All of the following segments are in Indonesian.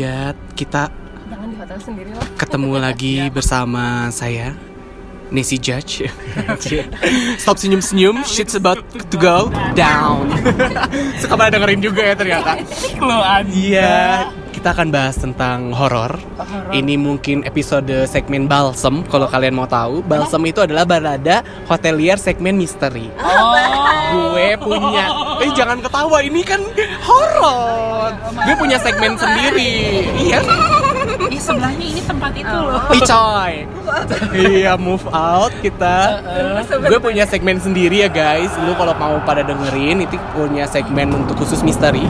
god, kita Jangan di hotel sendiri lah. ketemu lagi bersama saya Nancy Judge. Stop senyum-senyum Shit's about to go down. Suka banget dengerin juga ya ternyata. Lo aja Iya Kita akan bahas tentang horor. Ini mungkin episode segmen Balsem Kalau kalian mau tahu. Balsem itu adalah barada hotelier segmen misteri. Oh. Gue punya Eh jangan ketawa Ini kan horor. Gue punya segmen sendiri. Iya. Ih, sebelahnya ini tempat itu loh. Ih coy. Iya move out kita. Gue punya segmen sendiri ya guys. Lu kalau mau pada dengerin Itu punya segmen untuk khusus misteri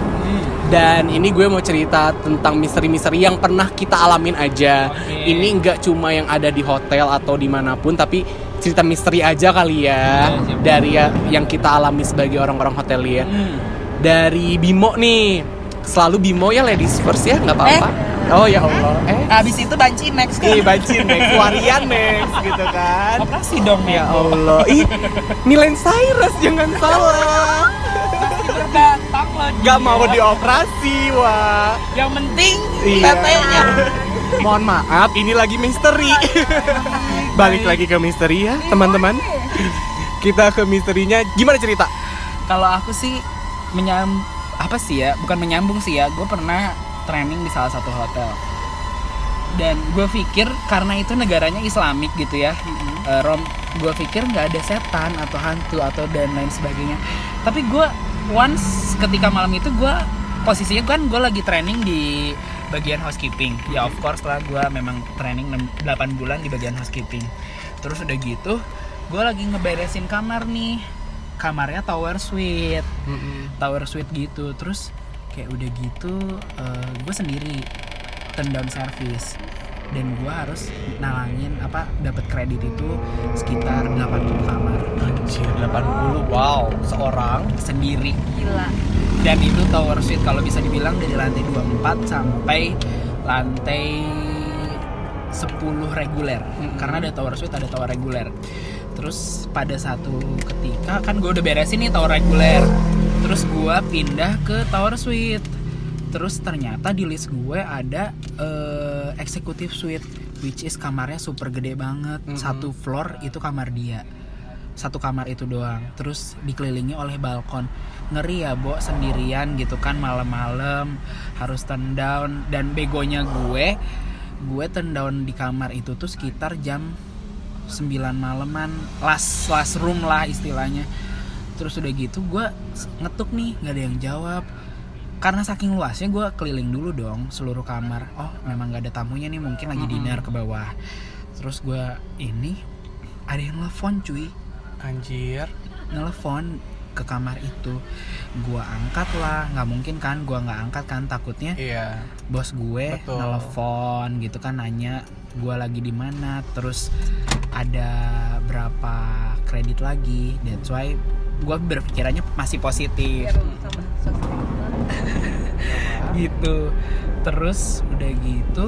dan ini gue mau cerita tentang misteri-misteri yang pernah kita alamin aja. Oke. Ini nggak cuma yang ada di hotel atau di mana pun, tapi cerita misteri aja kali ya. Aja. Dari ya, yang kita alami sebagai orang-orang hotelier. Hmm. Dari Bimo nih, selalu Bimo ya ladies first ya, nggak apa-apa. Oh ya Allah, eh Abis itu banci next kan Ih, bajin next, Warian next gitu kan. Operasi dong Ya Nego. Allah, ih, Milen Cyrus jangan salah. Loh Gak mau dioperasi, wah. Yang penting Iya. tetenya Mohon maaf, ini lagi misteri. Balik lagi ke misteri ya, teman-teman. Kita ke misterinya. Gimana cerita? Kalau aku sih menyam apa sih ya? Bukan menyambung sih ya. Gue pernah training di salah satu hotel. Dan gue pikir karena itu negaranya Islamik gitu ya, eh, Rom, gue pikir nggak ada setan atau hantu atau dan lain sebagainya. Tapi gue once ketika malam itu gue posisinya kan gue lagi training di bagian housekeeping. Ya of course lah gue memang training 6, 8 bulan di bagian housekeeping. Terus udah gitu, gue lagi ngeberesin kamar nih. Kamarnya tower suite. Tower suite gitu. Terus kayak udah gitu gue sendiri turn down service. Dan gue harus nalangin apa dapat kredit itu sekitar 80 kamar 80. Wow, seorang. sendiri Gila. dan itu tower suite kalau bisa dibilang dari lantai 24 sampai lantai 10 reguler karena ada tower suite ada tower reguler terus pada satu ketika kan gue udah beresin nih tower reguler terus gue pindah ke tower suite terus ternyata di list gue ada eh, executive suite which is kamarnya super gede banget Mhm. satu floor itu kamar dia satu kamar itu doang. Terus dikelilingi oleh balkon. Ngeri ya bo sendirian gitu kan malam-malam harus turn down. Dan begonya gue gue turn down di kamar itu tuh sekitar jam 9 malaman. Last last room lah istilahnya. Terus udah gitu gue ngetuk nih nggak ada yang jawab. Karena saking luasnya gue keliling dulu dong seluruh kamar. Oh memang nggak ada tamunya nih mungkin lagi dinner ke bawah. Terus gue ini ada yang telepon cuy Anjir. nelfon ke kamar itu. Gua angkat lah nggak mungkin kan gua nggak angkat kan? Takutnya Iya. bos gue Betul. nelfon gitu kan nanya gua lagi di mana. Terus ada berapa kredit lagi? That's why gua berpikirannya masih positif. Gitu. Terus udah gitu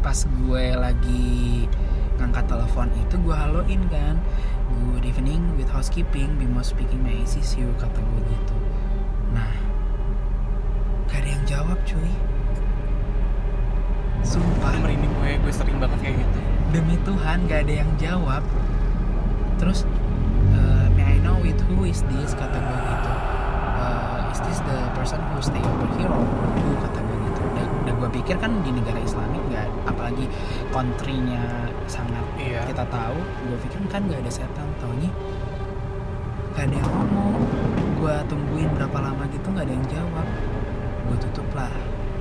pas gue lagi ngangkat telepon itu gue haloin kan housekeeping Bimo speaking assist you kata gue gitu. Nah gak ada yang jawab cuy. Sumpah. Merinding gue, gue sering banget kayak gitu. demi Tuhan gak ada yang jawab. Terus eh, may I know with who is this kata gue gitu. "Eh, is this the person who stay over here or who kata gue gitu. Dan, dan gue pikir kan di negara Islamik nggak apalagi countrynya sangat Iya. kita tahu. Gue pikir kan nggak ada setan taunya gak ada yang ngomong. Gue tungguin berapa lama gitu nggak ada yang jawab. Gue tutup lah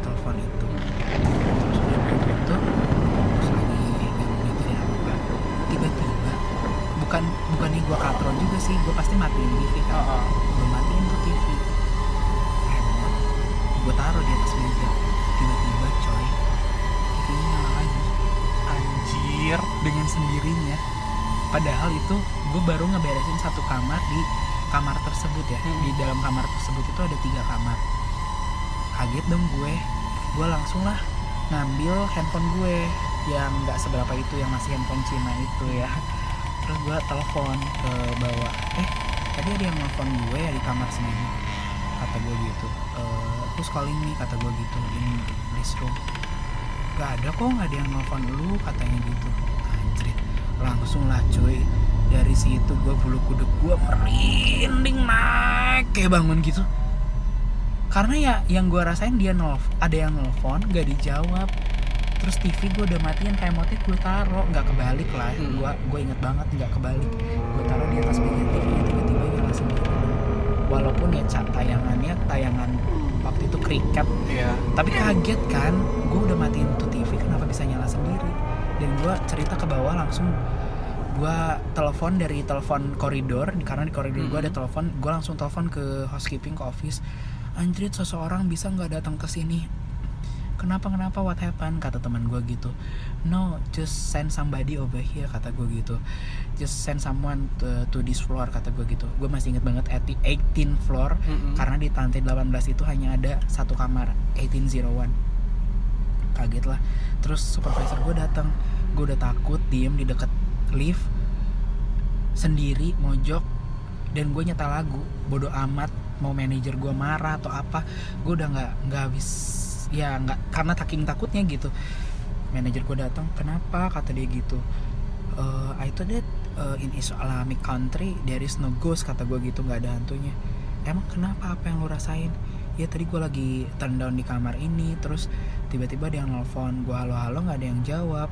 telepon itu. Terus udah gue tutup terus lagi mikirin apa? Tiba-tiba bukan bukannya gue katro juga sih gue pasti matiin TV kan. Gue matiin tuh TV remote. Gue taruh di atas meja. Tiba-tiba coy TV-nya nyala lagi. Anjir. dengan sendirinya padahal itu gue baru ngeberesin satu kamar di kamar tersebut ya. Hmm. di dalam kamar tersebut itu ada tiga kamar. Kaget dong gue. Gue langsung lah ngambil handphone gue yang nggak seberapa itu yang masih handphone Cina itu ya. Terus gue telepon ke bawah. Eh tadi ada yang nelfon gue ya di kamar sini. Kata gue gitu. "Eh, terus calling nih kata gue gitu. In this room. Gak ada kok nggak ada yang nelfon lu katanya gitu. Anjrit langsung lah cuy. Dari situ gue bulu kuduk gue merinding naik kayak bangun gitu. Karena ya yang gue rasain dia nelf ada yang nelfon gak dijawab. Terus TV gue udah matiin remote gue taro nggak kebalik lah. Hmm. gue gue inget banget nggak kebalik. Gue taruh di atas meja TV nya tiba-tiba nyala sendiri walaupun ya ca- tayangannya tayangan waktu itu kriket Iya. tapi kaget kan gue udah matiin tuh TV kenapa bisa nyala sendiri dan gue cerita ke bawah langsung. Gue telepon dari telepon koridor karena di koridor gue ada Mhm. telepon gue langsung telepon ke housekeeping ke office. Anjrit seseorang bisa nggak datang ke sini? Kenapa kenapa? What happened? kata teman gue gitu. No just send somebody over here kata gue gitu. Just send someone to, to this floor kata gue gitu. Gue masih inget banget at the 18 floor Mm-mm. karena di lantai 18 itu hanya ada satu kamar 1801 kaget lah. Terus supervisor gue datang. Gue udah takut diem di deket lift sendiri mojok dan gue nyetel lagu. Bodoh amat mau manajer gue marah atau apa. Gue udah nggak nggak habis ya nggak karena taking takutnya gitu. Manajer gue datang kenapa? kata dia gitu. "Eh, I thought that uh, in Islamic country there is no ghost kata gue gitu nggak ada hantunya. Emang kenapa? Apa yang lo rasain ya tadi gue lagi turn down di kamar ini terus tiba-tiba ada yang nelfon gue halo halo nggak ada yang jawab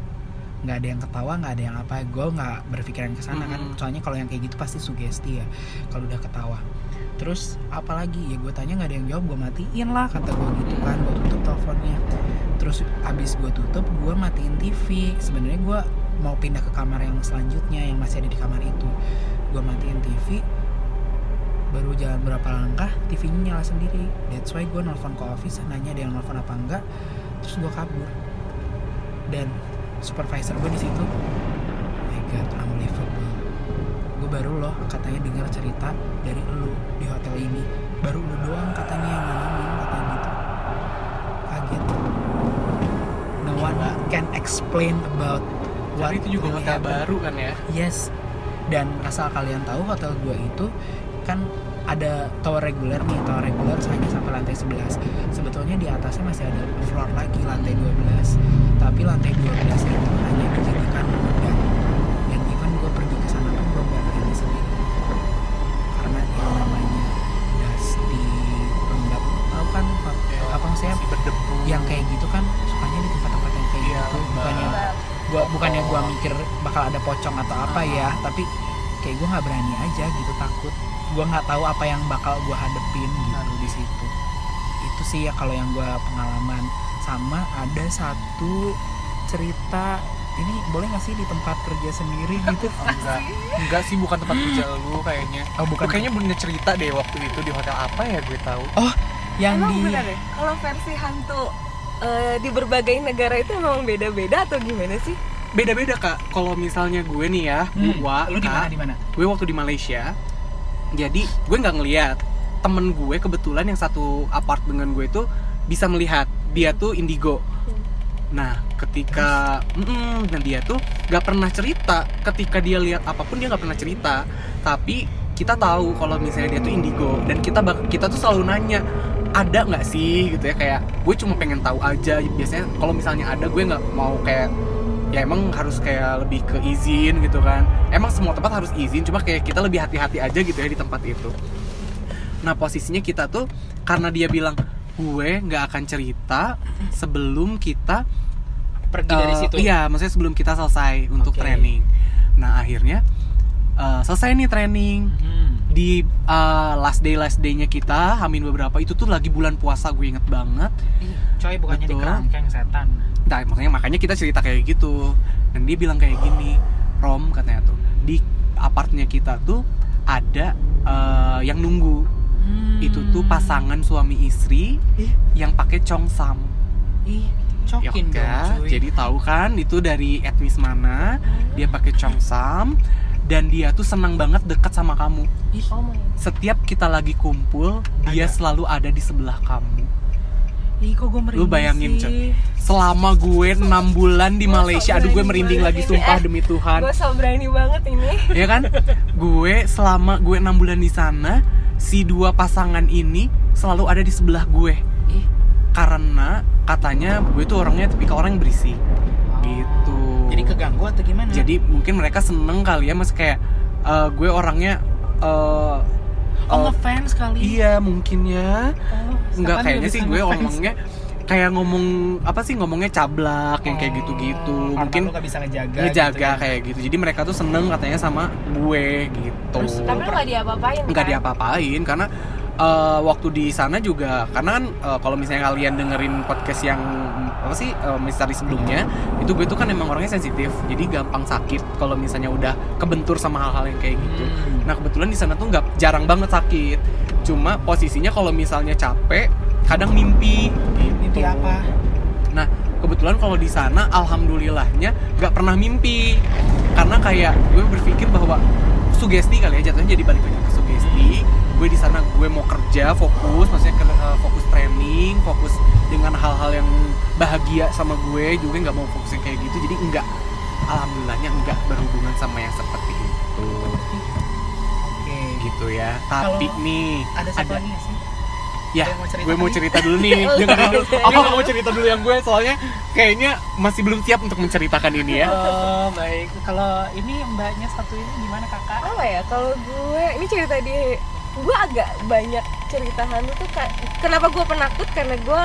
nggak ada yang ketawa nggak ada yang apa gue nggak berpikiran ke sana kan. Mhm. soalnya kalau yang kayak gitu pasti sugesti ya kalau udah ketawa. Terus apalagi ya gue tanya nggak ada yang jawab gue matiin lah kata gue gitu kan gue tutup teleponnya. Terus abis gue tutup gue matiin TV sebenarnya gue mau pindah ke kamar yang selanjutnya yang masih ada di kamar itu. Gue matiin TV baru jalan berapa langkah TV-nya nyala sendiri that's why gue nelfon ke office nanya yang nelfon apa enggak terus gue kabur dan supervisor gue di situ "Oh my god unbelievable gue baru loh katanya dengar cerita dari lu di hotel ini baru lu doang katanya yang ngalamin katanya gitu kaget no one can explain about what Tapi itu juga hotel happened. baru kan ya? Yes. Dan asal kalian tahu hotel gua itu kan ada tower reguler nih, tower reguler hanya sampai lantai 11. Sebetulnya di atasnya masih ada floor lagi lantai 12. Tapi lantai 12 itu hanya dijadikan gudang. Dan even gue pergi ke sana pun gue nggak berani sendiri. Karena yang namanya dusty, lembab, tahu kan Ya, apa maksudnya berdebu. yang kayak gitu kan sukanya di tempat-tempat yang kayak Iya, gitu bukannya gua bukannya gua mikir bakal ada pocong atau apa ya tapi kayak gua nggak berani aja gitu takut gua nggak tahu apa yang bakal gua hadepin gitu di situ. Itu sih ya kalau yang gua pengalaman. Sama ada satu cerita ini boleh nggak sih di tempat kerja sendiri gitu? Enggak. Enggak sih bukan tempat kerja lu kayaknya. Oh Lu bukan kayaknya punya cerita deh waktu itu di hotel apa ya gue tahu. Yang emang di benar ya? Kalau versi hantu eh, di berbagai negara itu emang beda-beda atau gimana sih? Beda-beda kak. Kalau misalnya gue nih ya Hmm, gua lu di mana Kak, di mana? gue waktu di Malaysia jadi gue nggak ngeliat temen gue kebetulan yang satu apart dengan gue itu bisa melihat dia tuh indigo. Nah ketika mm, dan dia tuh nggak pernah cerita. Ketika dia lihat apa pun dia nggak pernah cerita. Tapi kita tahu kalau misalnya dia tuh indigo. Dan kita kita tuh selalu nanya ada nggak sih? gitu ya kayak gue cuma pengen tahu aja. Biasanya kalau misalnya ada gue nggak mau kayak ya emang harus kayak lebih ke izin gitu kan. Emang semua tempat harus izin cuma kayak kita lebih hati-hati aja gitu ya di tempat itu. Nah posisinya kita tuh karena dia bilang gue nggak akan cerita sebelum kita pergi dari eh, situ. iya maksudnya sebelum kita selesai untuk Oke. training. Nah akhirnya eh, selesai nih training Hmm. di eh, last day last day-nya kita hamin beberapa itu tuh lagi bulan puasa gue inget banget Ih, coy bukannya di Betul. kerangkeng setan Nah, makanya makanya kita cerita kayak gitu. Dan dia bilang kayak gini, Rom katanya tuh di apartnya kita tuh ada eh, yang nunggu. Itu tuh pasangan suami istri Ih. yang pakai congsam. ih Ya cokin dong udah, cuy jadi tahu kan itu dari etnis mana? Dia pakai congsam dan dia tuh senang banget dekat sama kamu. oh my. Setiap kita lagi kumpul, dia Ada. selalu ada di sebelah kamu. ih kok gue merinding Lu bayangin? Cok. Selama gue enam bulan di Gua Malaysia, aduh gue merinding lagi sumpah Eh, demi Tuhan. gue so berani banget ini ya kan gue selama gue enam bulan di sana si dua pasangan ini selalu ada di sebelah gue Ih, karena katanya gue tuh orangnya tipikal orang yang berisik jadi keganggu atau gimana jadi mungkin mereka seneng kali ya mas kayak eh, gue orangnya eh, oh eh, ngefans kali iya mungkin ya oh, Enggak kayaknya sih gue ngefans? ngomongnya kayak ngomong apa sih ngomongnya cablak yang kayak gitu-gitu Oh, karena mungkin lu gak bisa ngejaga ngejaga gitu ya. kayak gitu jadi mereka tuh seneng katanya sama gue gitu Terus, Tapi lu gak diapa-apain nggak kan? diapa-apain karena eh, waktu di sana juga karena kan eh, kalau misalnya kalian dengerin podcast yang apa sih eh, misteri sebelumnya itu gue tuh kan emang orangnya sensitif jadi gampang sakit kalau misalnya udah kebentur sama hal-hal yang kayak gitu Hmm. nah kebetulan di sana tuh nggak jarang banget sakit cuma posisinya kalau misalnya capek kadang mimpi gitu. Mimpi apa? Nah, kebetulan kalau di sana alhamdulillahnya nggak pernah mimpi. Karena kayak gue berpikir bahwa sugesti kali ya jatuhnya jadi balik lagi ke sugesti. Gue di sana gue mau kerja fokus, maksudnya ke, eh, fokus training, fokus dengan hal-hal yang bahagia sama gue juga nggak mau fokus yang kayak gitu. Jadi enggak alhamdulillahnya enggak berhubungan sama yang seperti itu Oke. gitu ya. Tapi Kalau nih Ada satu lagi nggak sih? Ya, Ada yang mau cerita gue mau cerita dulu nih. Dengerin dulu. Aku mau cerita dulu yang gue soalnya kayaknya masih belum siap untuk menceritakan ini ya. Oh, baik. Kalau ini mbaknya satu ini gimana kakak? apa ya kalau gue ini cerita di gue agak banyak cerita hantu tuh kenapa gue penakut karena gue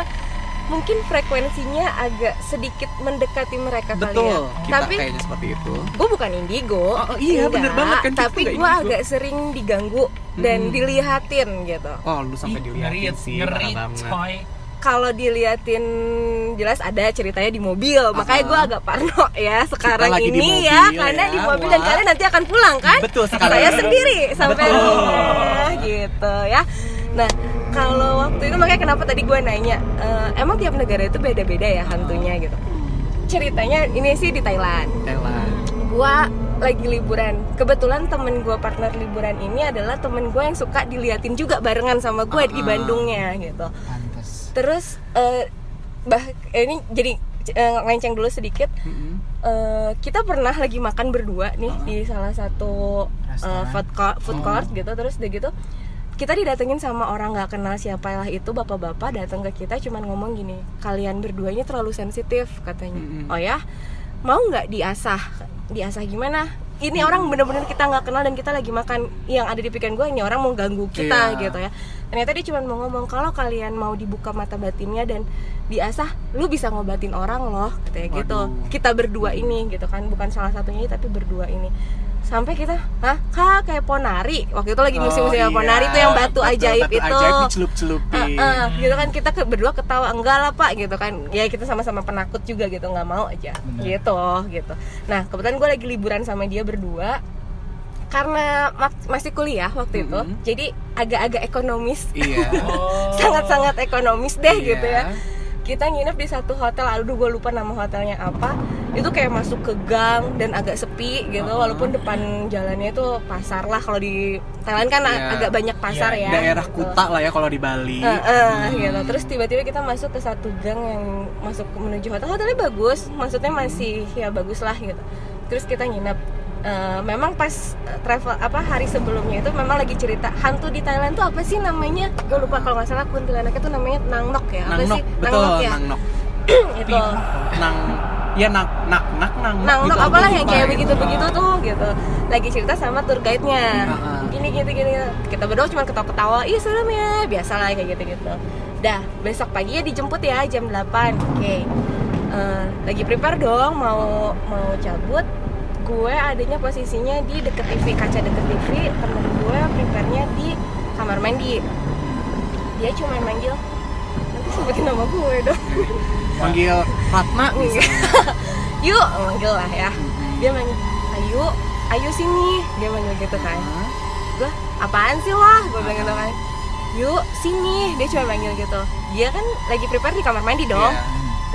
mungkin frekuensinya agak sedikit mendekati mereka kali ya Betul. Kita tapi kayaknya seperti itu. gue bukan indigo Oh, oh, iya, bener banget kan, tapi gue agak sering diganggu dan Hmm. dilihatin gitu Oh, lu sampai Ih, dilihatin ngeri, sih. ngeri, coy. Kalau diliatin jelas ada ceritanya di mobil makanya gue agak parno ya sekarang lagi ini mobil ya karena ya, di mobil wah. dan kalian nanti akan pulang kan Betul sekali. saya sendiri sampai Betul. rumah gitu ya nah kalau waktu itu makanya kenapa tadi gue nanya eh, emang tiap negara itu beda-beda ya hantunya gitu ceritanya ini sih di Thailand Thailand. gua lagi liburan kebetulan temen gua partner liburan ini adalah temen gue yang suka diliatin juga barengan sama gue di Ah. Bandungnya gitu. Terus eh, bah eh, ini jadi eh, ngelenceng dulu sedikit. Mm-mm. Eh, kita pernah lagi makan berdua nih di salah satu Restoran. food court, food court gitu. Terus udah gitu kita didatengin sama orang nggak kenal siapa lah itu bapak-bapak datang ke kita cuman ngomong gini kalian berdua ini terlalu sensitif katanya. Mm-mm. oh ya? Mau nggak diasah? Diasah gimana ini orang bener-bener kita nggak kenal dan kita lagi makan yang ada di pikiran gue ini orang mau ganggu kita Iya. gitu ya ternyata dia cuma mau ngomong kalau kalian mau dibuka mata batinnya dan diasah lu bisa ngobatin orang loh katanya gitu Waduh. kita berdua ini gitu kan bukan salah satunya tapi berdua ini sampai kita hah kak kayak ponari waktu itu lagi musim-musim Oh, iya. ponari tuh yang batu Betul, ajaib batu itu ajaib dicelup-celupin. Heeh, gitu kan kita ke, berdua ketawa enggak lah pak gitu kan ya kita sama-sama penakut juga gitu nggak mau aja Bener. gitu gitu nah kebetulan gue lagi liburan sama dia berdua karena masih kuliah waktu itu Mhm. jadi agak-agak ekonomis Iya. Oh. sangat-sangat ekonomis deh Iya. gitu ya kita nginep di satu hotel aduh gue lupa nama hotelnya apa itu kayak masuk ke gang dan agak sepi gitu Uh-huh. walaupun depan jalannya itu pasar lah kalau di Thailand kan Iya. agak banyak pasar Iya, ya Daerah gitu. Kuta lah ya kalau di Bali. Heeh, gitu. Terus tiba-tiba kita masuk ke satu gang yang masuk menuju hotel. Hotelnya bagus, maksudnya masih ya bagus lah gitu. Terus kita nginep. Eh, memang pas eh, travel apa hari sebelumnya itu memang lagi cerita hantu di Thailand tuh apa sih namanya? Gue lupa kalau nggak salah kuntilanaknya tuh namanya Nangnok ya. Apa Nangnok, sih? betul, Nangnok ya. Nangnok. itu. Nang ya nak nak nak nang Nangnok gitu, apalah yang kayak gitu. begitu-begitu tuh gitu. Lagi cerita sama tour guide-nya. Heeh. Gini gini gini. Kita berdua cuma ketawa-ketawa. Iya serem ya, biasa lah kayak gitu-gitu. Dah, besok pagi ya dijemput ya jam 8. Oke. Eh, lagi prepare dong mau mau cabut. Gue adanya posisinya di deket TV, kaca deket TV. Temen gue prepare-nya di kamar mandi. Dia cuma manggil nanti sebutin nama gue dong. Manggil Enggak. Yuk, manggil lah ya. Dia manggil, ayo, ayo sini. Dia manggil gitu kan. Gue, apaan sih wah? Gue bilang gitu kan. Yuk, sini. Dia cuma manggil gitu. Dia kan lagi prepare di kamar mandi dong. Iya.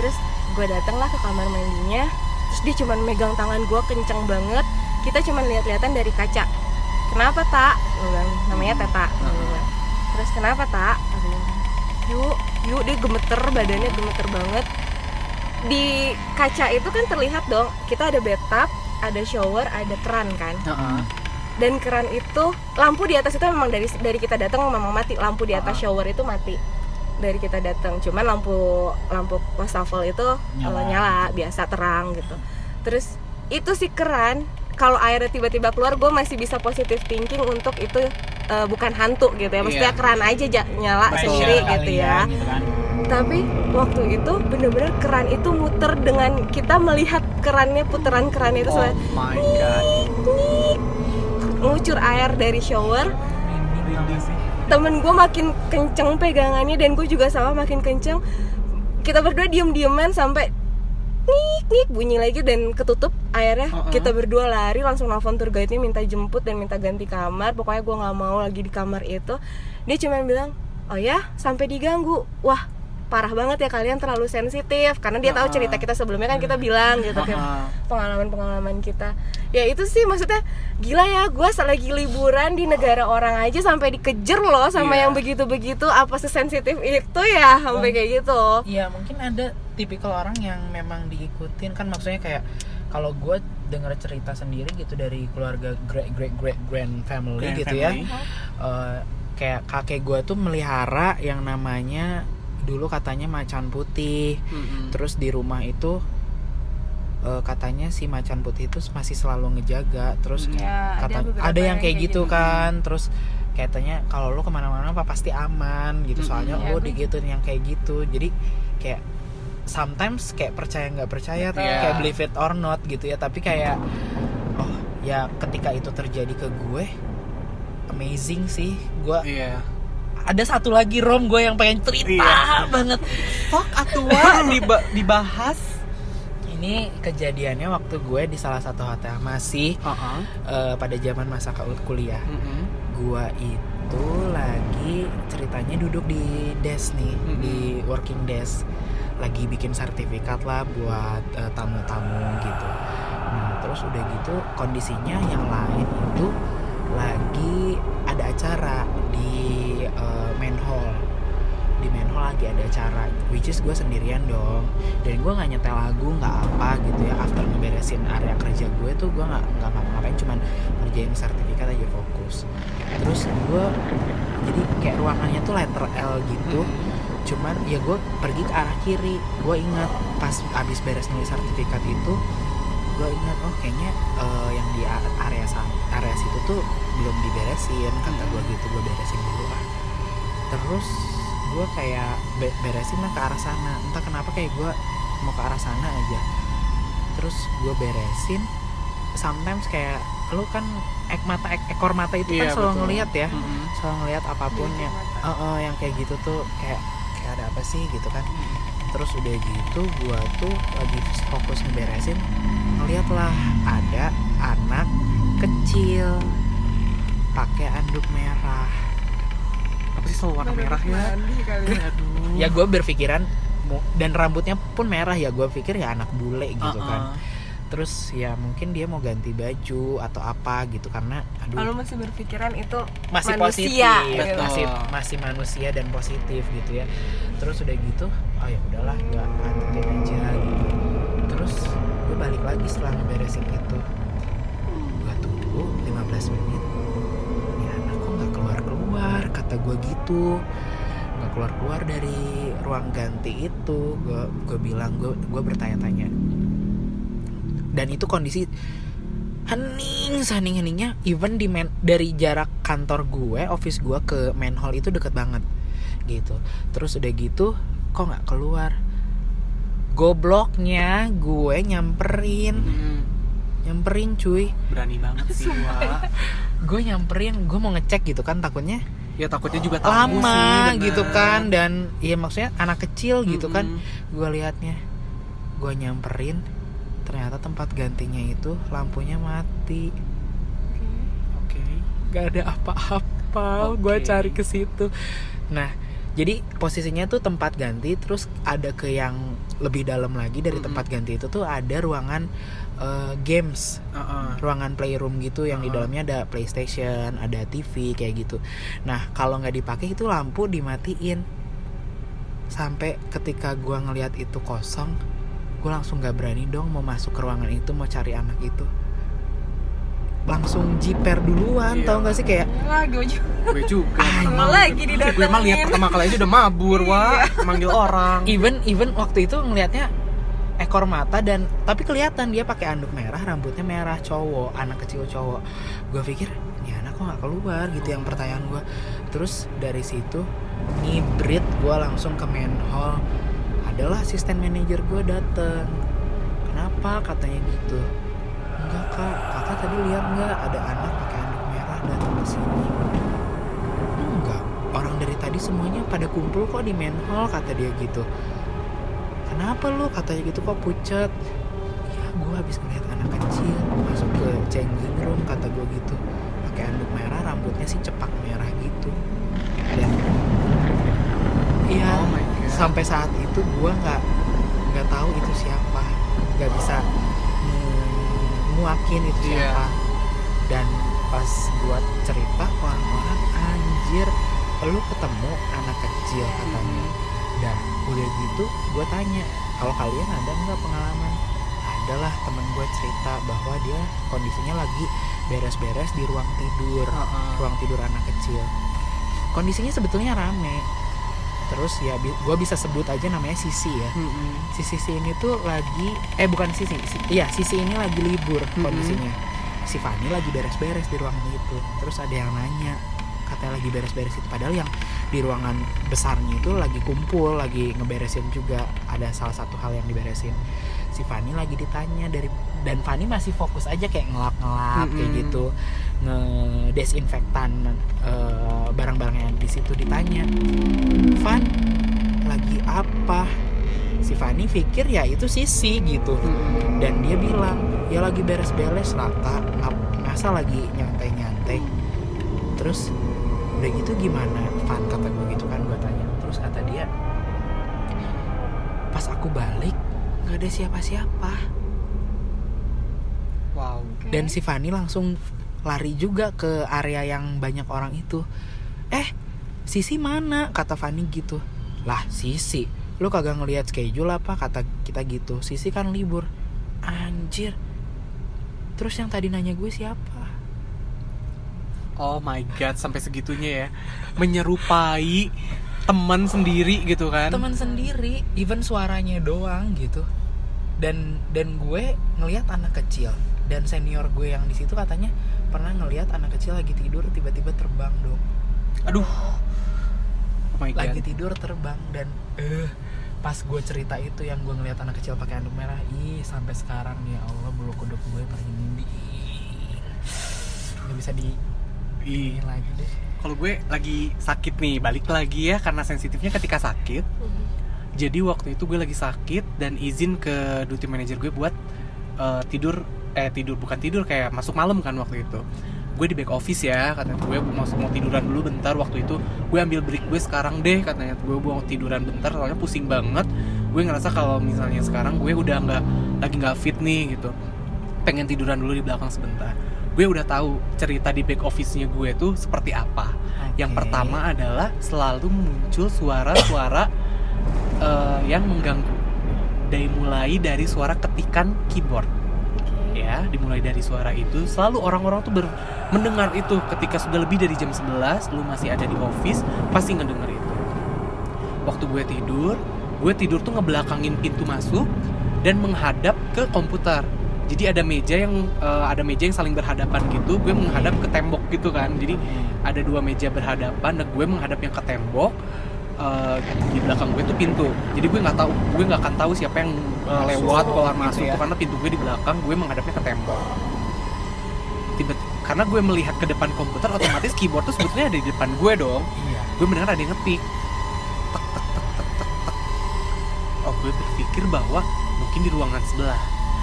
Terus gue datang lah ke kamar mandinya. Terus dia cuma megang tangan gue kenceng banget. Kita cuma lihat-lihatan dari kaca. Kenapa tak? Gue bilang, namanya Teta. Bilang. Terus kenapa tak? Yuk, yuk dia gemeter badannya gemeter banget. Di kaca itu kan terlihat dong, kita ada bathtub, ada shower, ada keran kan. Dan keran itu lampu di atas itu memang dari dari kita datang memang mati lampu di atas shower itu mati dari kita datang cuman lampu lampu wastafel itu Nyala. nyala. biasa terang gitu terus itu si keran kalau airnya tiba-tiba keluar gue masih bisa positive thinking untuk itu eh, bukan hantu gitu ya maksudnya Iya. keran aja ja- nyala Pressure sendiri gitu ya, ya gitu kan. tapi waktu itu bener-bener keran itu muter dengan kita melihat kerannya putaran keran itu Oh sampai my god. ngucur air dari shower sih. Temen gue makin kenceng pegangannya dan gue juga sama makin kenceng. Kita berdua diem-dieman sampai ngik ngik bunyi lagi dan ketutup. Airnya Uh-uh. kita berdua lari langsung nelfon tour guide-nya minta jemput dan minta ganti kamar. Pokoknya gue nggak mau lagi di kamar itu. Dia cuma bilang oh ya sampai diganggu. Wah parah banget ya kalian terlalu sensitif. Karena dia tahu cerita kita sebelumnya kan kita bilang gitu kan. Pengalaman-pengalaman kita. Ya itu sih maksudnya gila ya gue lagi liburan di negara orang aja sampai dikejar loh sama Iya. yang begitu-begitu apa sesensitif itu ya sampai kayak gitu. Iya mungkin ada tipikal orang yang memang diikutin. Kan maksudnya kayak kalau gue dengar cerita sendiri gitu dari keluarga great great great grand family Grand gitu family. ya Eh, kayak kakek gue tuh melihara yang namanya dulu katanya macan putih Mm-mm. terus di rumah itu eh, katanya si macan putih itu masih selalu ngejaga terus Hmm. Ya, kata beberapa ada yang kayak gitu, gitu. kan terus katanya kalau lo ke mana-mana apa pasti aman gitu soalnya Ya, lo gue- digituin yang kayak gitu jadi kayak sometimes kayak percaya nggak percaya Betul. kayak believe it or not gitu ya tapi kayak oh ya ketika itu terjadi ke gue amazing sih gue Iya. Ada satu lagi rom gue yang pengen cerita Iya. banget Fuck atua diba- dibahas. ini kejadiannya waktu gue di salah satu hotel masih Uh-uh. eh, pada zaman masa kul- kuliah Mm-mm. gua itu lagi ceritanya duduk di desk nih Mhm. di working desk lagi bikin sertifikat lah buat eh, tamu-tamu gitu nah terus udah gitu kondisinya yang lain itu lagi ada acara di eh, main hall. Di main hall lagi ada acara which is gue sendirian dong. Dan gue nggak nyetel lagu nggak apa gitu ya. After ngeberesin area kerja gue tuh gue nggak nggak ngapa-ngapain cuman ngerjain sertifikat aja fokus. Terus gue jadi kayak ruangannya tuh letter L gitu. Cuman ya gue pergi ke arah kiri. Gue ingat pas abis beres nulis sertifikat itu gue ingat oh kayaknya eh, yang di area sa- area situ tuh belum diberesin kata gue gitu gue beresin dulu ah terus gue kayak be- beresin lah ke arah sana. Entah kenapa kayak gue mau ke arah sana aja. Terus gue beresin sometimes kayak lu kan ek mata ek- ekor mata itu Iya, kan selalu betul. ngelihat ya Mm-mm. selalu ngelihat apa pun yang eh, eh, yang kayak gitu tuh kayak kayak ada apa sih gitu kan. Terus udah gitu gua tuh lagi fokus ngeberesin ngeliat lah ada anak kecil. Pakai anduk merah. Apa sih selalu warna merah ya? Aduh. ya gue berpikiran dan rambutnya pun merah ya. Gue pikir ya anak bule gitu Uh-uh. kan. Terus ya mungkin dia mau ganti baju atau apa gitu karena aduh. Lalu masih berpikiran itu masih manusia, positif gitu. masih masih manusia dan positif gitu ya. Terus udah gitu oh ya udahlah gak lanjutin aja gitu. Terus gue balik lagi setelah ngeberesin itu kata gue gitu. Nggak keluar keluar dari ruang ganti itu. Gue gue bilang gue gue bertanya-tanya. Dan itu kondisi hening hening heningnya even di main, dari jarak kantor gue office gue ke main hall itu deket banget. Gitu. Terus udah gitu kok nggak keluar? Gobloknya gue nyamperin. Mm-mm. nyamperin cuy. Berani banget sih gue nyamperin gue mau ngecek gitu kan takutnya Ya takutnya juga tamu lama sih, bener. gitu kan dan ya maksudnya anak kecil gitu kan Mm-mm. gue liatnya gue nyamperin ternyata tempat gantinya itu lampunya mati Oke. gak ada apa-apa Oke. gue cari ke situ nah jadi posisinya tuh tempat ganti terus ada ke yang lebih dalam lagi dari Mm-mm. tempat ganti itu tuh ada ruangan eh, games Uh-uh. ruangan playroom gitu yang di Uh-uh. dalamnya ada PlayStation ada TV kayak gitu nah kalau nggak dipakai itu lampu dimatiin sampai ketika gua ngelihat itu kosong gue langsung nggak berani dong mau masuk ke ruangan itu mau cari anak itu langsung jiper duluan Iya. tau gak sih? Kayak lah gue juga gue juga. Sama lagi didatengin. gue emang lihat pertama kali aja udah mabur wah manggil orang. Even even waktu itu ngelihatnya ekor mata dan tapi kelihatan dia pakai anduk merah rambutnya merah cowok anak kecil cowok. Gue pikir ini anak kok nggak keluar? Gitu yang pertanyaan gue terus dari situ ngibrit gue langsung ke main hall. Adalah asisten manajer gue dateng. Kenapa? katanya gitu enggak kak. Kakak tadi lihat nggak ada anak pakai anduk merah datang ke sini? Enggak. Orang dari tadi semuanya pada kumpul kok di main hall kata dia gitu. Kenapa lu? Katanya gitu kok pucat ya gue habis ngeliat anak kecil masuk ke changing room kata gue gitu. Pakai anduk merah rambutnya sih cepak merah gitu. Dan iya Oh sampai saat itu gue nggak nggak tahu itu siapa. Nggak bisa nguakin itu Iya. siapa. Dan pas buat cerita orang-orang anjir lu ketemu anak kecil katanya. Dan udah gitu gue tanya kalau kalian ada nggak pengalaman? Adalah temen gue cerita bahwa dia kondisinya lagi beres-beres di ruang tidur ruang tidur anak kecil. Kondisinya sebetulnya rame terus ya gue bisa sebut aja namanya Sisi ya. Si Sisi ini tuh lagi eh bukan Sisi si- iya Sisi ini lagi libur Mm-mm. kondisinya. Si Fani lagi beres-beres di ruangan itu terus ada yang nanya katanya lagi beres-beres itu padahal yang di ruangan besarnya itu lagi kumpul lagi ngeberesin juga ada salah satu hal yang diberesin. Si Fani lagi ditanya dari dan Fani masih fokus aja kayak ngelap-ngelap kayak Mm-mm. gitu. Ngedesinfektan eh, barang-barang yang di situ ditanya Van lagi apa? Si Fani pikir ya itu sisi gitu. Dan dia bilang ya lagi beres-beres lah kak ngap- masa lagi nyantai-nyantai? Terus udah gitu gimana? Van kata gue gitu kan gue tanya. Terus kata dia pas aku balik nggak ada siapa-siapa wow. Dan si Fani langsung lari juga ke area yang banyak orang itu. Eh Sisi mana? kata Fani gitu. Lah Sisi. Lu kagak ngelihat schedule apa? kata kita gitu. Sisi kan libur. Anjir. Terus yang tadi nanya gue siapa? Oh my god sampai segitunya ya. Menyerupai teman sendiri gitu kan. Teman sendiri even suaranya doang gitu. Dan dan gue ngelihat anak kecil dan senior gue yang di situ katanya pernah ngelihat anak kecil lagi tidur tiba-tiba terbang dong aduh. Oh my god. lagi tidur terbang dan eh pas gue cerita itu yang gue ngeliat anak kecil pakai anduk merah ih sampai sekarang ya Allah bulu kuduk gue merinding nggak bisa di Ih, lagi deh. Kalau gue lagi sakit nih balik lagi ya karena sensitifnya ketika sakit. Jadi waktu itu gue lagi sakit dan izin ke duty manager gue buat eh, tidur eh tidur bukan tidur kayak masuk malam kan waktu itu. Gue di back office ya katanya gue mau mau tiduran dulu bentar. Waktu itu gue ambil break gue sekarang deh katanya gue mau tiduran bentar. Soalnya pusing banget. Gue ngerasa kalau misalnya sekarang gue udah nggak lagi nggak fit nih gitu. Pengen tiduran dulu di belakang sebentar. Gue udah tahu cerita di back office-nya gue tuh seperti apa. Yang Oke. pertama adalah selalu muncul suara-suara eh, yang mengganggu. Dari mulai dari suara ketikan keyboard. Ya, dimulai dari suara itu selalu orang-orang tuh ber- mendengar itu ketika sudah lebih dari jam 11 lu masih ada di office pasti ngedenger itu. Waktu gue tidur, gue tidur tuh ngebelakangin pintu masuk dan menghadap ke komputer. Jadi ada meja yang eh, ada meja yang saling berhadapan gitu, gue menghadap ke tembok gitu kan. Jadi ada dua meja berhadapan dan gue menghadap yang ke tembok eh, di belakang gue tuh pintu. Jadi gue nggak tahu gue nggak akan tahu siapa yang eh, Masuk, lewat keluar masuk ya. karena pintu gue di belakang gue menghadapnya ke tembok. Tiba karena gue melihat ke depan komputer otomatis keyboard tuh sebetulnya ada di depan gue dong. Iya. Gue mendengar ada yang ngetik. Tek tek tek tek tek tek. Oh gue berpikir bahwa mungkin di ruangan sebelah.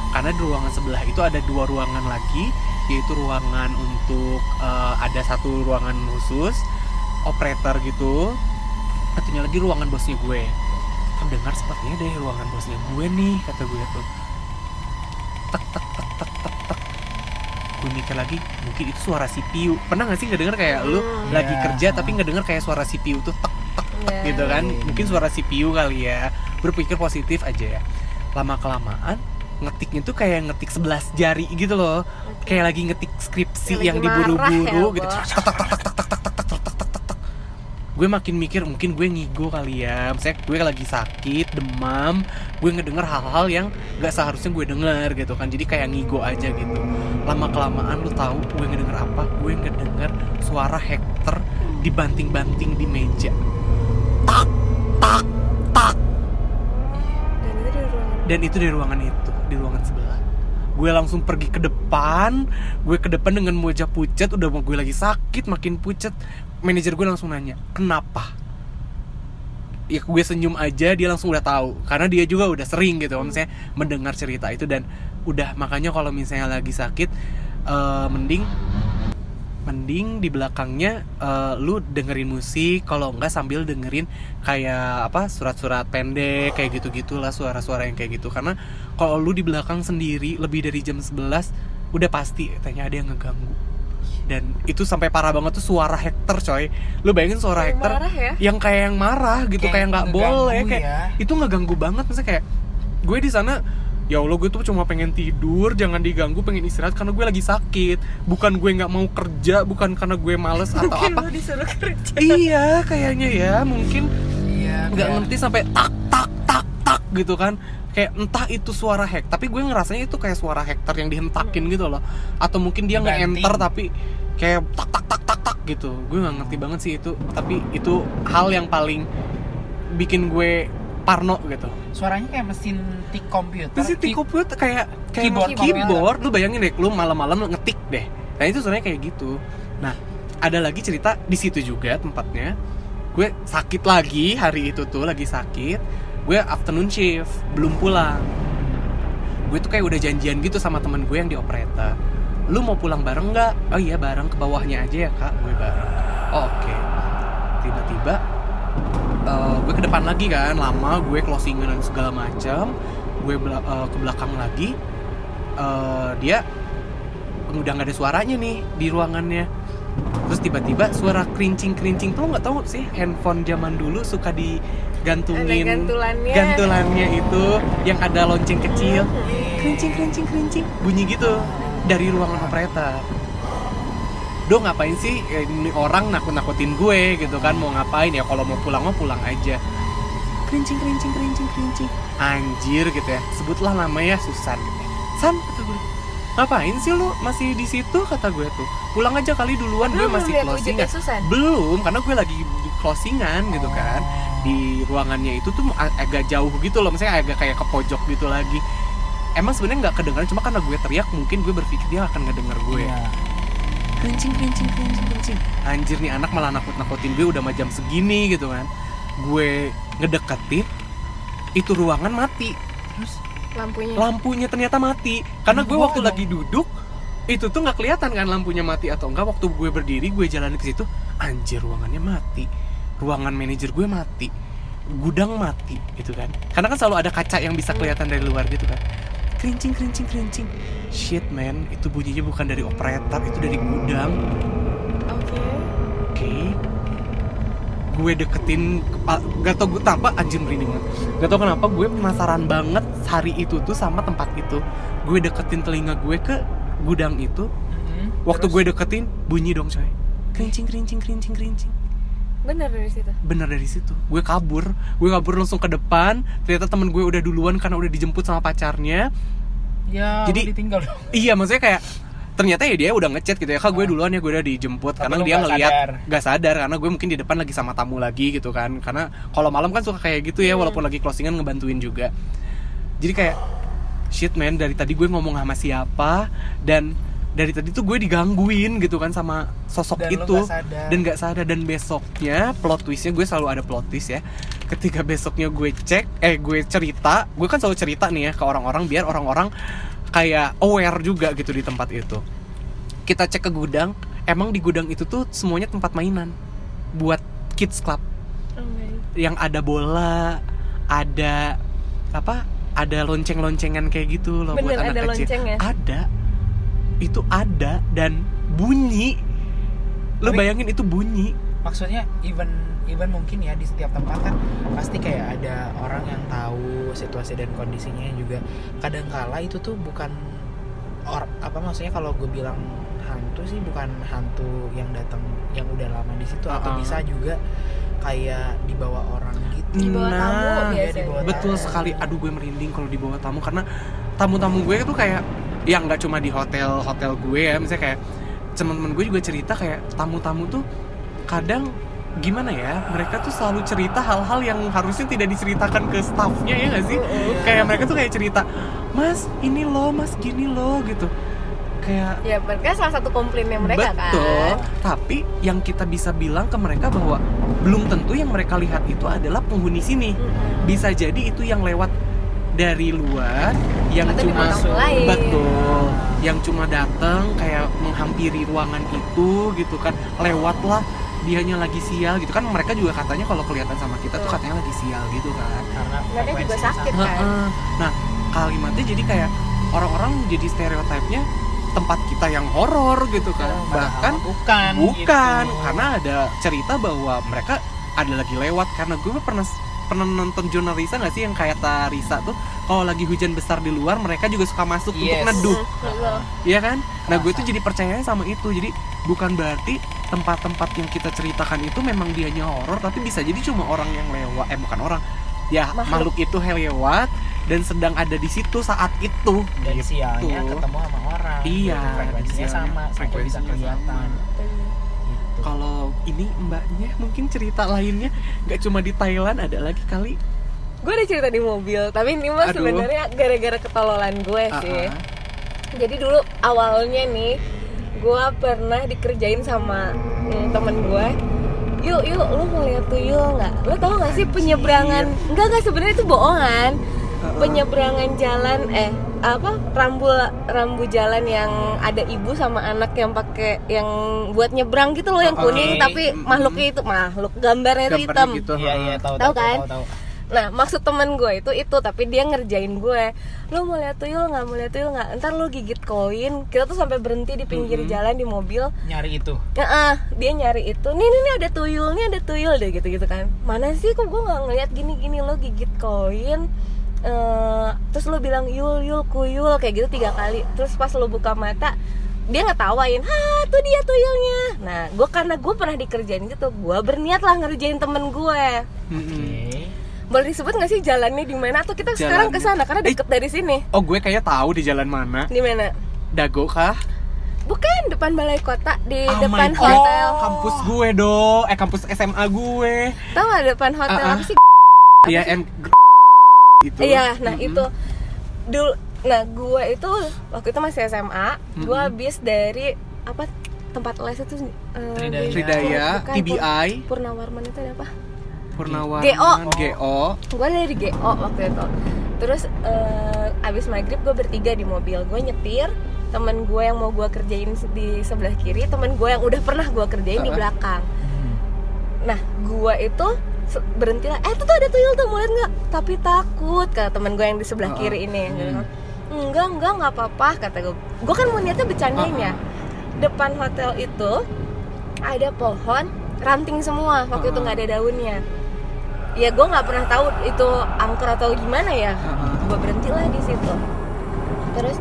Karena di ruangan sebelah itu ada dua ruangan lagi yaitu ruangan untuk eh, ada satu ruangan khusus operator gitu satunya lagi ruangan bosnya gue terdengar sepertinya deh ruangan bosnya gue nih kata gue tuh tek tek tek tek tek tek gue mikir lagi mungkin itu suara CPU pernah gak sih nggak dengar kayak lu hmm. lagi kerja tapi nggak dengar kayak suara CPU tuh tek tek, yeah. gitu kan mungkin suara CPU kali ya berpikir positif aja ya lama kelamaan ngetiknya tuh kayak ngetik 11 jari gitu loh kayak lagi ngetik skripsi kayak yang diburu-buru ya, gitu tek tek tek tek tek tek tek gue makin mikir mungkin gue ngigo kali ya. Misalnya gue lagi sakit demam gue ngedenger hal-hal yang gak seharusnya gue denger gitu kan. Jadi kayak ngigo aja gitu. Lama kelamaan lu tahu gue ngedenger apa? Gue ngedenger suara Hector dibanting-banting di meja. Tak tak tak. Dan itu di ruangan dan itu di ruangan itu di ruangan sebelah. Gue langsung pergi ke depan. Gue ke depan dengan wajah pucat udah mau gue lagi sakit makin pucat manajer gue langsung nanya kenapa? Ya gue senyum aja dia langsung udah tahu. Karena dia juga udah sering gitu misalnya mendengar cerita itu dan udah makanya kalau misalnya lagi sakit eh, mending mending di belakangnya eh, lu dengerin musik kalau enggak sambil dengerin kayak apa surat-surat pendek kayak gitu gitulah suara-suara yang kayak gitu. Karena kalau lu di belakang sendiri lebih dari jam 11 udah pasti tanya ada yang ngeganggu dan itu sampai parah banget tuh suara Hector coy. Lu bayangin suara Yang Hector marah ya? yang kayak yang marah gitu Kayak kayak nggak boleh kayak ya. itu ngeganggu banget. Misalnya kayak gue di sana ya Allah gue tuh cuma pengen tidur jangan diganggu pengen istirahat karena gue lagi sakit. Bukan gue nggak mau kerja bukan karena gue males atau mungkin apa. lu disuruh kerja. Iya kayaknya ya mungkin iya nggak kayak- ngerti sampai tak gitu kan kayak entah itu suara hack tapi gue ngerasanya itu kayak suara Hector yang dihentakin gitu loh atau mungkin dia Dibanting. nge-enter tapi kayak tak tak tak tak tak gitu gue nggak ngerti banget sih itu tapi itu hal yang paling bikin gue parno gitu suaranya kayak mesin tik komputer Terus Tik- komputer kayak kayak Keyboard keyboard, lu bayangin deh, lu malam-malam ngetik deh. Nah itu sebenarnya kayak gitu. Nah ada lagi cerita di situ juga tempatnya. Gue sakit lagi hari itu tuh lagi sakit. Gue afternoon shift belum pulang. Gue tuh kayak udah janjian gitu sama temen gue yang di operator. Lu mau pulang bareng nggak? Oh iya bareng ke bawahnya aja ya kak. Gue bareng. Oke. Tiba-tiba eh, gue ke depan lagi kan lama gue closingan dan segala macam gue bela- eh, ke belakang lagi Eh, dia udah nggak ada suaranya nih di ruangannya terus tiba-tiba suara kerincing kerincing tuh nggak tahu sih handphone zaman dulu suka digantungin Ada gantulannya. gantulannya itu yang ada lonceng kecil. Hmm. kerincing kerincing kerincing. Bunyi gitu. Dari ruangan operator Do ngapain sih? Eh, ini orang nakut-nakutin gue gitu kan. Mau ngapain? Ya kalau mau pulang mau pulang aja. Kerincing kerincing kerincing kerincing. Anjir gitu ya. Sebutlah namanya Susan gitu ya. San kata gue. Ngapain sih lu? Masih di situ kata gue tuh. Pulang aja kali duluan gue Belum masih lihat closingan. Belum karena gue lagi closingan gitu kan di ruangannya itu tuh agak jauh gitu loh misalnya agak kayak ke pojok gitu lagi. Emang sebenarnya nggak kedengeran cuma karena gue teriak mungkin gue berpikir dia akan ngedenger gue. Iya. kencing kencing kencing kencing. Anjir nih anak malah nakut nakutin gue udah mah jam segini gitu kan. Gue ngedeketin itu ruangan mati. Terus? Lampunya. Lampunya ternyata mati. Karena gue waktu dong? lagi duduk itu tuh nggak kelihatan kan lampunya mati atau enggak waktu gue berdiri gue jalan ke situ anjir ruangannya mati ruangan manajer gue mati gudang mati gitu kan karena kan selalu ada kaca yang bisa kelihatan dari luar gitu kan kerincing kerincing kerincing shit man itu bunyinya bukan dari operator itu dari gudang oke Oke. Gue deketin gak tau gue tanpa anjing merinding. Gak tau kenapa gue penasaran banget hari itu tuh sama tempat itu. Gue deketin telinga gue ke gudang itu. Mhm. Waktu Terus? gue deketin bunyi dong coy. Kerincing kerincing kerincing kerincing. Bener dari situ Bener dari situ. Gue kabur. Gue kabur langsung ke depan. Ternyata temen gue udah duluan karena udah dijemput sama pacarnya. ya Jadi- ditinggal dong Iya maksudnya kayak ternyata ya dia udah ngechat gitu ya kak gue duluan ya gue udah dijemput Tapi karena dia nggak ngelihat sadar. nggak sadar karena gue mungkin di depan lagi sama tamu lagi gitu kan karena kalau malam kan suka kayak gitu ya Hmm. walaupun lagi closingan ngebantuin juga jadi kayak shit man dari tadi gue ngomong sama siapa dan dari tadi tuh gue digangguin gitu kan sama sosok Dan itu. sadar. dan nggak sadar. Dan besoknya plot twistnya gue selalu ada plot twist ya. Ketika besoknya gue cek eh gue cerita gue kan selalu cerita nih ya ke orang-orang biar orang-orang kayak aware juga gitu di tempat itu. Kita cek ke gudang emang di gudang itu tuh semuanya tempat mainan buat kids club. Oh my yang ada bola ada apa? Ada lonceng-loncengan kayak gitu loh buat Bener, anak ada kecil. loncengnya? ada itu ada dan bunyi lo Tapi- bayangin itu bunyi maksudnya even even mungkin ya di setiap tempat kan pasti kayak ada orang yang tahu situasi dan kondisinya juga kadangkala itu tuh bukan or apa maksudnya kalau gue bilang hantu sih bukan hantu yang datang yang udah lama di situ atau Uh-uh. bisa juga kayak dibawa orang gitu Di bawah tamu Nah, Iya, biasanya. di bawah Betul tamu. sekali. Aduh gue merinding kalau di bawah tamu karena tamu-tamu gue tuh kayak ya nggak cuma di hotel hotel gue ya, misalnya kayak teman-teman gue juga cerita kayak tamu-tamu tuh kadang gimana ya mereka tuh selalu cerita hal-hal yang harusnya tidak diceritakan ke staffnya ya nggak sih? Kayak mereka tuh kayak cerita mas ini loh mas gini loh gitu. Kayak ya mereka salah satu komplainnya mereka Betul, kan tapi yang kita bisa bilang ke mereka bahwa belum tentu yang mereka lihat itu adalah penghuni sini. Bisa jadi itu yang lewat dari luar yang Atau cuma betul, yang cuma datang kayak menghampiri ruangan itu gitu kan. Lewatlah dianya lagi sial gitu kan mereka juga katanya kalau kelihatan sama kita tuh Betul. katanya lagi sial gitu kan. karena mereka juga sakit kan Heeh. Nah, kalimatnya jadi kayak orang-orang jadi stereotipnya tempat kita yang horor gitu kan. Padahal Bahkan bukan bukan gitu. karena ada cerita bahwa mereka ada lagi lewat karena gue pernah pernah nonton jurnal Risa nggak sih yang kayak Risa tuh kalau lagi hujan besar di luar mereka juga suka masuk Yes. untuk neduh Mm. Iya kan? Nah gue tuh jadi percayanya sama itu Jadi bukan berarti tempat-tempat yang kita ceritakan itu memang dianya horor Tapi bisa jadi cuma orang yang lewat Eh bukan orang Ya Makhluk. makhluk, itu lewat Dan sedang ada di situ saat itu dan Gitu. sialnya ketemu sama orang Iya, frekuensinya sama sampai bisa frekuensinya kelihatan gitu. Kalau ini mbaknya mungkin cerita lainnya nggak cuma di Thailand ada lagi kali. Gue udah cerita di mobil tapi ini mah sebenarnya gara-gara ketololan gue sih. Ah. jadi dulu awalnya nih gue pernah dikerjain sama mm, temen gue yuk yuk lu mau lihat tuyul nggak? Lu tau nggak sih penyeberangan? Enggak enggak sebenarnya itu bohongan penyeberangan jalan eh apa rambu rambu jalan yang ada ibu sama anak yang pakai yang buat nyebrang gitu loh yang Oke. kuning tapi makhluknya itu makhluk gambarnya itu hitam. gitu iya iya tahu Tahu kan? tahu, tahu. Nah maksud temen gue itu itu tapi dia ngerjain gue Lo mau lihat tuyul nggak? Mau lihat tuyul nggak? Ntar lo gigit koin. Kita tuh sampai berhenti di pinggir Mhm. jalan di mobil. Nyari itu. Nah, dia nyari itu. Nih nih nih ada tuyul nih ada tuyul. Deh gitu gitu kan. Mana sih? Kok gue nggak ngeliat gini gini lo gigit koin eh terus lo bilang yul yul kuyul kayak gitu tiga kali. Terus pas lo buka mata dia ngetawain ah tuh dia tuyulnya nah gue karena gue pernah dikerjain gitu gue berniat lah ngerjain temen gue oke boleh disebut nggak sih jalannya di mana? Atau kita sekarang ke sana? Karena deket dari sini. Oh gue kayak tahu di jalan mana. Di mana? Dago kah? bukan depan balai kota di Oh depan hotel. Kampus gue do Eh kampus SMA gue. Tahu depan hotel Ah, ah. apa sih? Iya M itu iya nah Mm-mm. itu dulu nah gue itu waktu itu masih SMA gue Mm-mm. habis dari apa tempat les itu eh, Tridaya. di- Tridaya bukan, TBI Pur- Purnawarman itu ada apa Purnawarman GO. GO gue dari GO waktu itu terus eh, abis maghrib gue bertiga di mobil gue nyetir temen gue yang mau gue kerjain di sebelah kiri temen gue yang udah pernah gue kerjain di Uh-uh. belakang Hmm. nah gue itu berhenti lah eh tuh tuh ada tuyul tuh mau lihat nggak? Tapi takut kata temen gue yang di sebelah Uh-uh. kiri ini. Hmm. enggak enggak nggak apa-apa kata gue. Gue kan mau niatnya bercandain Uh-uh. ya depan hotel itu ada pohon ranting semua. Waktu itu Uh-uh. nggak ada daunnya. Ya gue nggak pernah tahu itu angker atau gimana ya. Gue berhenti lah di situ. Terus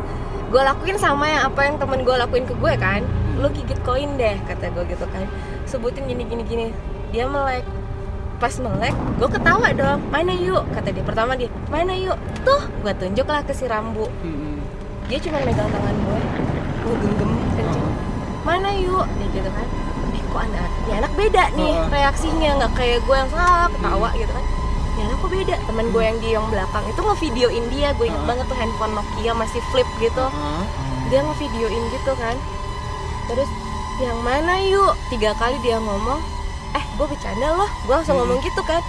gue lakuin sama yang apa yang temen gue lakuin ke gue kan. Lu gigit koin deh kata gue gitu kan. Sebutin gini gini gini. Dia melek pas melek gue ketawa dong. Mana yuk? Kata dia pertama dia mana yuk? Tuh gue tunjuk lah ke si rambu. Dia cuma megang tangan gue gue genggam kenceng mana yuk? Dia gitu kan. Eh kok anak ini anak beda nih Heeh. reaksinya. Nggak kayak gue yang salah ketawa gitu kan. Ini anak kok beda? Teman gue yang di yang belakang. Itu ngevideoin dia gue inget Heeh. banget tuh handphone Nokia masih flip gitu. Uh-uh. dia ngevideoin gitu kan. Terus yang mana yuk? Tiga kali dia ngomong eh gue bercanda loh. Gue langsung Hmm. ngomong gitu kan.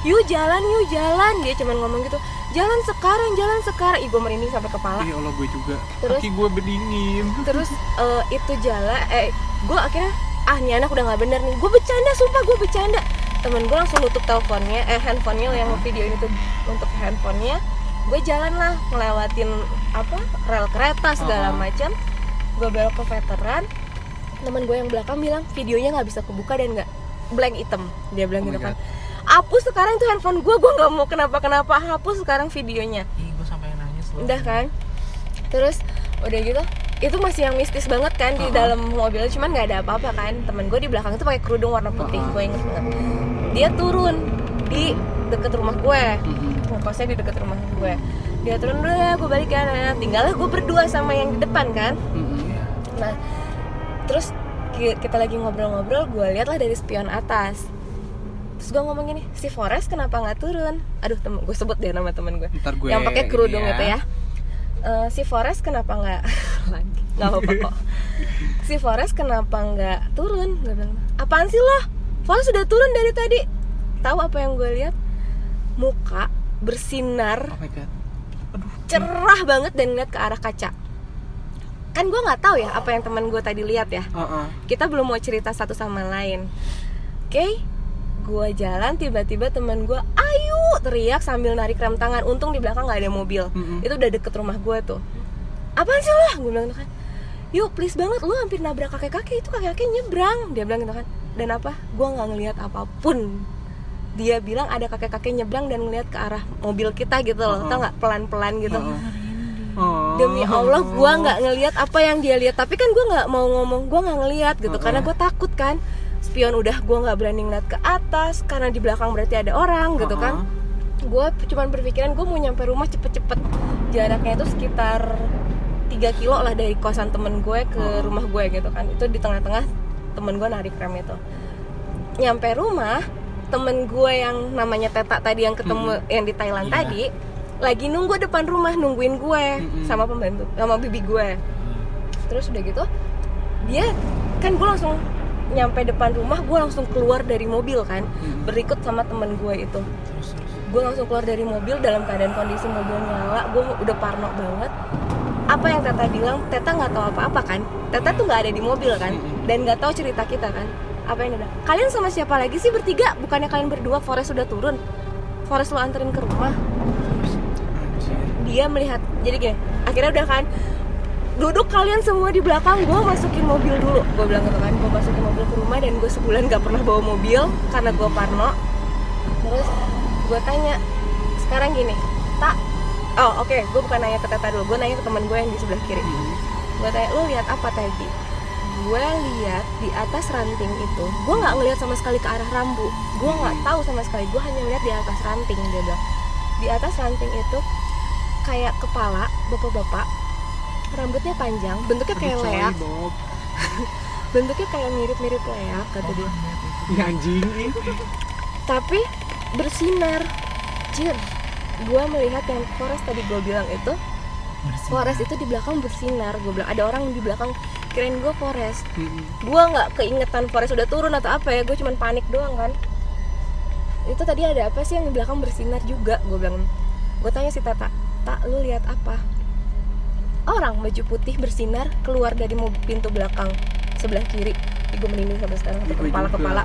Yuk jalan yuk jalan. Dia cuman ngomong gitu. Jalan sekarang jalan sekarang. Gue merinding sampai kepala. Ya Allah gue juga. Terus? Gue berdingin. Terus eh, itu jalan eh gue akhirnya ah ini anak udah nggak bener nih. Gue bercanda sumpah gue bercanda. Temen gue langsung nutup teleponnya eh handphonenya yang video ini tuh. Untuk handphonenya gue jalan lah ngelewatin apa rel kereta segala Oh. macam. Gue belok ke veteran. Temen gue yang belakang bilang videonya nggak bisa kebuka dan nggak blank item. Dia bilang Oh gitu kan. Hapus sekarang itu handphone gue gue nggak mau kenapa kenapa hapus sekarang videonya. Ih, gue sampai nangis loh. udah kan? Terus udah gitu itu masih yang mistis banget kan di Uh-uh. dalam mobil cuman nggak ada apa-apa kan. Temen gue di belakang itu pakai kerudung warna putih Uh-uh. gue inget banget. Dia turun di deket rumah gue Mhm. ngekosnya di deket rumah gue dia turun dulu ya gue balik nah, tinggalnya gue berdua sama yang di depan kan. Mhm. nah terus kita lagi ngobrol-ngobrol gue lihat lah dari spion atas. Terus gue ngomong gini si Forest kenapa nggak turun? Aduh temen gue sebut deh nama temen gue gue yang pakai kerudung ya. itu ya. Eh, si Forest kenapa nggak lagi? Nggak apa kok. Si Forest kenapa nggak turun? Gue bilang apaan sih lo? Forest sudah turun dari tadi. Tahu apa yang gue lihat? Muka bersinar. Oh my god. cerah banget dan ngeliat ke arah kaca kan gue nggak tahu ya apa yang teman gue tadi lihat ya. Uh-uh. kita belum mau cerita satu sama lain. Oke? Gue jalan tiba-tiba teman gue ayo teriak sambil narik rem tangan. Untung di belakang nggak ada mobil. Mm-mm. itu udah deket rumah gue tuh. Apaan sih lo? gue bilang gitu kan. Yuk please banget lu hampir nabrak kakek kakek itu kakek kakek nyebrang. Dia bilang gitu kan. Dan apa? Gue nggak ngelihat apa pun. Dia bilang ada kakek kakek nyebrang dan ngelihat ke arah mobil kita gitu loh. Uh-uh. tau nggak? Pelan pelan gitu Oh. demi Allah gue nggak ngelihat apa yang dia lihat tapi kan gue nggak mau ngomong gue nggak ngelihat gitu. Uh-uh. karena gue takut kan. Spion udah gue nggak berani ngeliat ke atas. Karena di belakang berarti ada orang gitu kan. Gue cuman berpikiran gue mau nyampe rumah cepet-cepet. Jaraknya itu sekitar 3 kilo lah dari kosan temen gue ke Uh-uh. rumah gue gitu kan. Itu di tengah-tengah temen gue narik rem itu. Nyampe rumah temen gue yang namanya Teta tadi yang ketemu yang di Thailand Iya. tadi lagi nunggu depan rumah nungguin gue Mm-mm. sama pembantu sama bibi gue. Terus udah gitu dia kan gue langsung nyampe depan rumah gue langsung keluar dari mobil kan berikut sama temen gue itu. Gue langsung keluar dari mobil dalam keadaan kondisi mobil nyala gue udah parno banget. Apa yang Teta bilang Teta nggak tahu apa-apa kan? Teta tuh nggak ada di mobil kan? Dan nggak tahu cerita kita kan? Apa yang bilang? Kalian sama siapa lagi sih bertiga? Bukannya kalian berdua Forest sudah turun? Forest lo anterin ke rumah. Dia melihat jadi gini akhirnya udah kan duduk kalian semua di belakang gue masukin mobil dulu. Gue bilang gitu kan gue masukin mobil ke rumah dan gue sebulan gak pernah bawa mobil karena gue parno. Terus gue tanya sekarang gini tak oh oke gue bukan nanya ke Teta dulu gue nanya ke teman gue yang di sebelah kiri. Gue tanya lu lihat apa tadi gue lihat di atas ranting itu gue nggak ngelihat sama sekali ke arah rambu. Gue nggak tahu sama sekali gue hanya lihat di atas ranting dia bilang. Di atas ranting itu kayak kepala bapak-bapak. Rambutnya panjang bentuknya kayak Aduh, leak. Bentuknya kayak mirip-mirip leak kata dia. Ih, anjing tapi bersinar. Jir gue melihat yang Forest tadi gue bilang itu. Forest itu di belakang bersinar gue bilang. Ada orang di belakang kirain gue Forest Mm-mm. gue nggak keingetan Forest udah turun atau apa ya gue cuman panik doang kan. Itu tadi ada apa sih yang di belakang bersinar juga gue bilang. Gue tanya si Tata tak lu lihat apa? Orang baju putih bersinar keluar dari mobil pintu belakang sebelah kiri. Gue merinding sampai sekarang Ih, gue kepala kepala.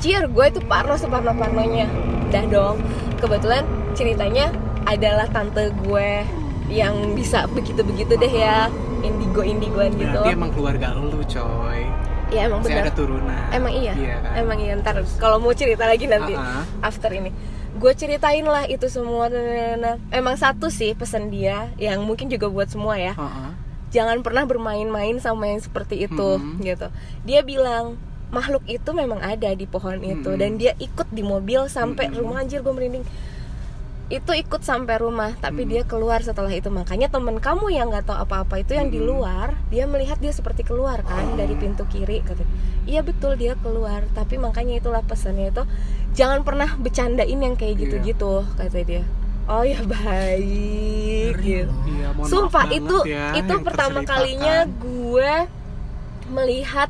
Jir, gue itu parno separno parnonya Dah dong, kebetulan ceritanya adalah tante gue yang bisa begitu-begitu deh ya. Indigo-indigoan gitu. Berarti emang keluarga lu, coy. Ya emang benar. ada turunan. Emang iya, Iya kan? emang iya. Ntar kalau mau cerita lagi nanti Ah-ah. after ini gue ceritain lah itu semua nah, emang satu sih pesan dia yang mungkin juga buat semua ya Ah-ah. jangan pernah bermain-main sama yang seperti itu Mhm. gitu dia bilang makhluk itu memang ada di pohon itu Mhm. dan dia ikut di mobil sampai Mhm. rumah anjir gue merinding itu ikut sampai rumah tapi Mhm. dia keluar setelah itu. Makanya temen kamu yang nggak tahu apa-apa itu yang di Mhm. luar dia melihat dia seperti keluar kan dari pintu kiri kata iya betul dia keluar. Tapi makanya itulah pesannya itu jangan pernah bercandain yang kayak Iya. gitu-gitu kata dia. Oh ya baik gitu. Iya, Sumpah itu ya itu pertama kalinya gue melihat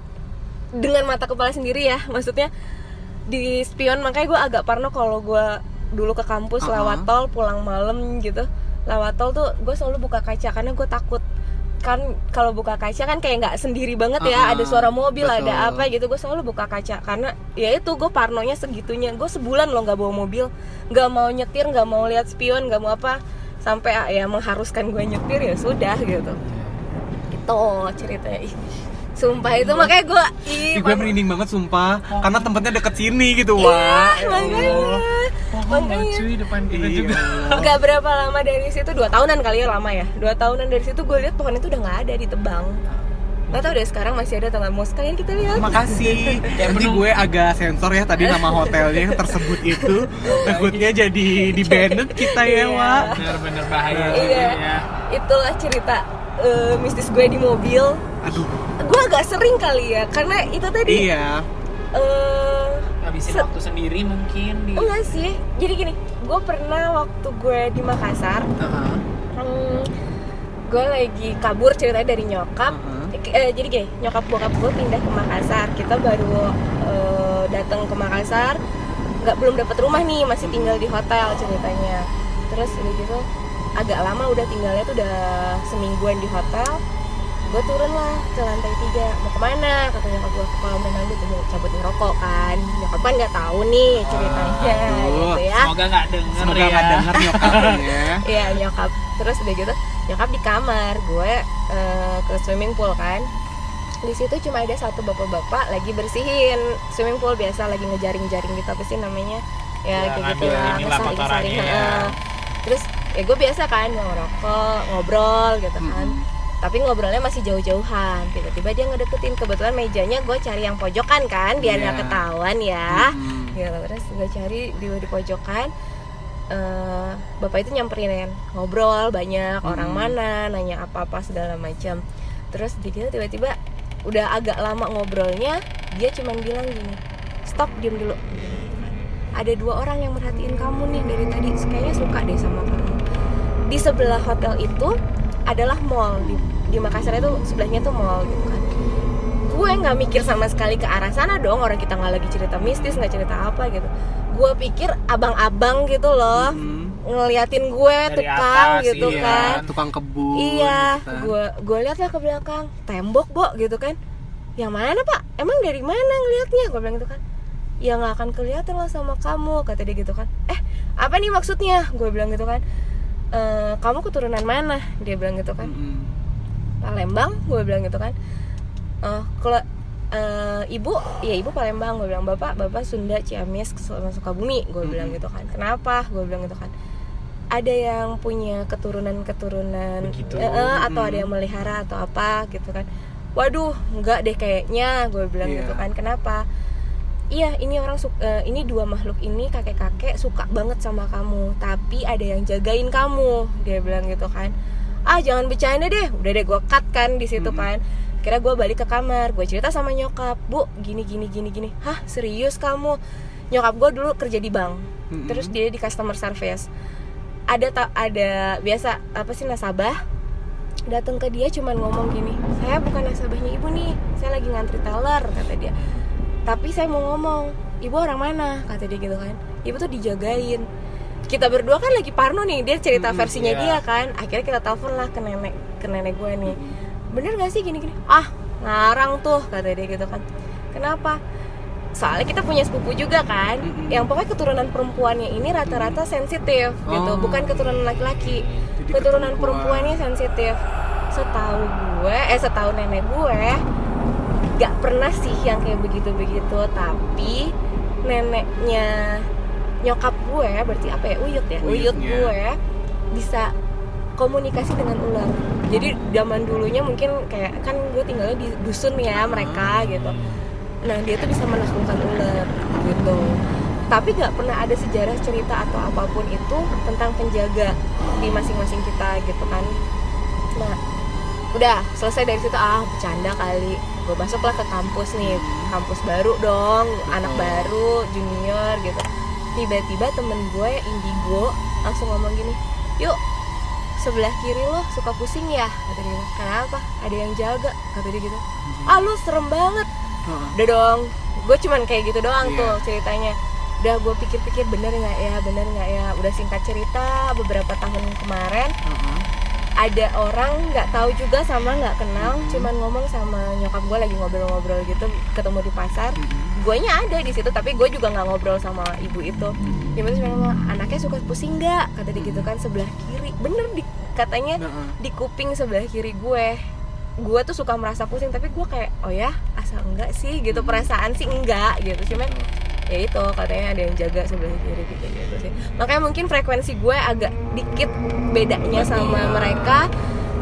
dengan mata kepala sendiri ya. Maksudnya di spion makanya gue agak parno kalau gue dulu ke kampus Uh-uh. lewat tol pulang malam gitu. Lewat tol tuh gue selalu buka kaca karena gue takut. Kan kalau buka kaca kan kayak nggak sendiri banget ya Uh-uh, ada suara mobil betul. ada apa gitu. Gue selalu buka kaca karena ya itu gue parnonya segitunya. Gue sebulan loh nggak bawa mobil. Nggak mau nyetir nggak mau lihat spion nggak mau apa. Sampai ah, ya mengharuskan gue nyetir ya sudah gitu. Itu ceritanya. Ih, sumpah itu makanya gue Ih, gue merinding banget sumpah. Karena tempatnya deket sini gitu wah makanya Pohon loh cuy depan kita Iya. juga. Gak berapa lama dari situ dua tahunan kali ya lama ya dua tahunan dari situ gue lihat pohon itu udah nggak ada ditebang nggak tahu deh sekarang masih ada atau nggak mau sekalian kita lihat Makasih. Nanti gue agak sensor ya tadi nama hotelnya yang tersebut itu. Takutnya jadi di banned kita ya, Iya. Wak. Bener-bener bahaya. Iya. Ya. itulah cerita eh, mistis gue di mobil Aduh. gue agak sering kali ya karena itu tadi Iya. eh, Ngabisin Se- waktu sendiri mungkin di. enggak sih jadi gini gue pernah waktu gue di Makassar Heeh. hmm, gue lagi kabur ceritanya dari nyokap Heeh. Eh, jadi gini nyokap bokap gue pindah ke Makassar kita baru eh, datang ke Makassar nggak belum dapat rumah nih masih tinggal di hotel ceritanya terus udah gitu agak lama udah tinggalnya tuh udah semingguan di hotel gue turun lah ke lantai tiga. Mau ke mana kata nyokap gue ke kolam renang gitu mau cabut ngerokok kan. Nyokap kan nggak tahu nih ceritanya Aduh. gitu ya. Semoga nggak denger Semoga ya. nggak denger nyokapnya. Iya nyokap. Terus udah gitu nyokap di kamar. Gue eh, ke swimming pool kan. Di situ cuma ada satu bapak-bapak lagi bersihin swimming pool biasa lagi ngejaring-jaring gitu apa sih namanya? Ya, Ya, kayak gitu lah ngesaring-saring ya. terus ya gue biasa kan ngerokok ngobrol gitu kan tapi ngobrolnya masih jauh-jauhan. Tiba-tiba dia ngedeketin. Kebetulan mejanya gue cari yang pojokan kan biar nggak Iya. ketahuan ya. Mm. gitu terus gue cari di di pojokan. Eh, bapak itu nyamperin ngobrol banyak orang Hmm. mana nanya apa apa segala macam terus dikit tiba-tiba udah agak lama ngobrolnya dia cuman bilang gini stop diem dulu. Ada dua orang yang merhatiin kamu nih dari tadi. Kayaknya suka deh sama kamu. Di sebelah hotel itu adalah mall di, di Makassar itu sebelahnya tuh mall gitu kan. Gue nggak mikir sama sekali ke arah sana dong orang kita nggak lagi cerita mistis nggak cerita apa gitu. Gue pikir abang-abang gitu loh Mm. ngeliatin gue Dari tukang atas, gitu Iya, kan. Tukang kebun. iya gitu kan. gue gue lihat lah ke belakang. Tembok bo gitu kan. Yang mana pak? Emang dari mana ngeliatnya? Gue bilang gitu kan. Ya nggak akan kelihatan lah sama kamu kata dia gitu kan. Eh apa nih maksudnya? Gue bilang gitu kan. "Eh, kamu keturunan mana? Dia bilang gitu kan. Mm-mm. Palembang gue bilang gitu kan Eh, kalau eh, ibu ya ibu Palembang gue bilang bapak bapak Sunda Ciamis Sukabumi gue bilang Mhm. gitu kan kenapa gue bilang gitu kan ada yang punya keturunan keturunan Begitu. atau Mhm. ada yang melihara atau apa gitu kan waduh enggak deh kayaknya gue bilang Iya. gitu kan kenapa Iya, ini orang su- eh, ini dua makhluk ini kakek-kakek suka banget sama kamu, tapi ada yang jagain kamu. Dia bilang gitu kan. Ah, jangan bercanda deh. Udah deh gue cut kan di situ Mhm. kan. Kira gue balik ke kamar, gue cerita sama nyokap, "Bu, gini gini gini gini." Hah, serius kamu? Nyokap gue dulu kerja di bank. Mhm. Terus dia di customer service. Ada ta- ada biasa apa sih nasabah datang ke dia cuman ngomong gini saya bukan nasabahnya ibu nih saya lagi ngantri teller kata dia tapi saya mau ngomong ibu orang mana kata dia gitu kan ibu tuh dijagain kita berdua kan lagi parno nih dia cerita Mm, versinya iya. dia kan. Akhirnya kita telepon lah ke nenek ke nenek gue nih. Bener gak sih gini gini ah ngarang tuh kata dia gitu kan. Kenapa? Soalnya kita punya sepupu juga kan. Mm-mm. yang pokoknya keturunan perempuannya ini rata-rata sensitif gitu. Oh. bukan keturunan laki-laki. Jadi keturunan perempuan. perempuannya sensitif. Setahu gue eh setahu nenek gue gak pernah sih yang kayak begitu-begitu. Tapi neneknya nyokap gue berarti apa ya uyut ya? Uyut Uyutnya. gue bisa komunikasi dengan ular. Jadi zaman dulunya mungkin kayak kan gue tinggalnya di dusun ya mereka gitu. Nah dia tuh bisa menaklukkan ular gitu. Tapi nggak pernah ada sejarah cerita atau apa pun itu tentang penjaga di masing-masing kita gitu kan. Nah udah selesai dari situ ah bercanda kali. Gue masuklah ke kampus nih. Kampus baru dong anak baru junior gitu tiba-tiba temen gue indigo langsung ngomong gini yuk sebelah kiri lo suka pusing ya? Kata dia kenapa? Ada yang jaga. Kata dia gitu. Ah lu serem banget. Udah dong. Gue cuman kayak gitu doang Iya. tuh ceritanya. Udah gue pikir-pikir bener nggak ya? Bener nggak ya? Udah singkat cerita beberapa tahun kemarin Heeh. ada orang nggak tahu juga sama nggak kenal Mhm. cuman ngomong sama nyokap gue lagi ngobrol-ngobrol gitu ketemu di pasar. Mhm. Guanya ada di situ tapi gue juga nggak ngobrol sama ibu itu. Bilang cuma ngomong, anaknya suka pusing nggak? Kata dia gitu kan sebelah kiri. Bener di katanya Heeh. di kuping sebelah kiri gue. Gue tuh suka merasa pusing tapi gue kayak oh ya asal enggak sih? Gitu Hmm. perasaan sih enggak gitu. Cuman ya itu katanya ada yang jaga sebelah kiri gitu gitu sih. Makanya mungkin frekuensi gue agak dikit bedanya sama mereka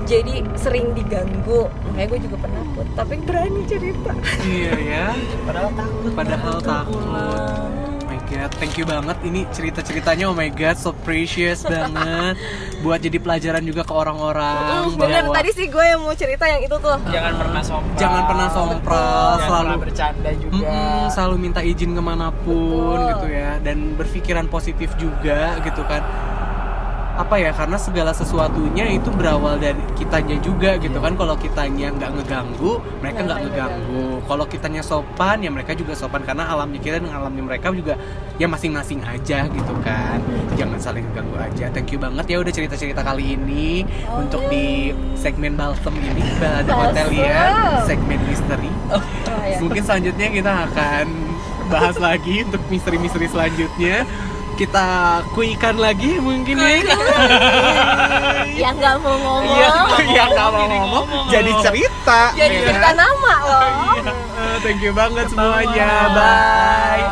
jadi sering diganggu. Makanya gue juga pernah put tapi berani cerita. Iya ya. padahal takut. Padahal takut. Oh my god, thank you banget. Ini cerita-ceritanya oh my god so precious banget. Buat jadi pelajaran juga ke orang-orang. Bener. Bahwa tadi sih gue yang mau cerita yang itu tuh. Jangan pernah sompral. Jangan pernah sompral, Jangan selalu- pernah bercanda juga. Mm-mm, selalu minta izin ke mana pun Betul. gitu ya. Dan berpikiran positif juga gitu kan apa ya karena segala sesuatunya itu berawal dari kitanya juga gitu kan. Kalau kitanya nggak ngeganggu mereka nggak Mereka ngeganggu. kalau kitanya sopan ya mereka juga sopan. Karena alamnya kita dan alamnya mereka juga ya masing-masing aja gitu kan. Jangan saling ngeganggu aja. Thank you banget ya udah cerita-cerita kali ini untuk di segmen balsem ini balada Balsem. hotelier segmen misteri. Oh, ya. Mungkin selanjutnya kita akan bahas lagi untuk misteri-misteri selanjutnya. Kita kuikan lagi mungkin ya. yang nggak mau ngomong. Iya, yang nggak mau ngomong. jadi cerita. jadi ya cerita kan? nama loh. Iya, eh, Thank you banget semuanya. Bye.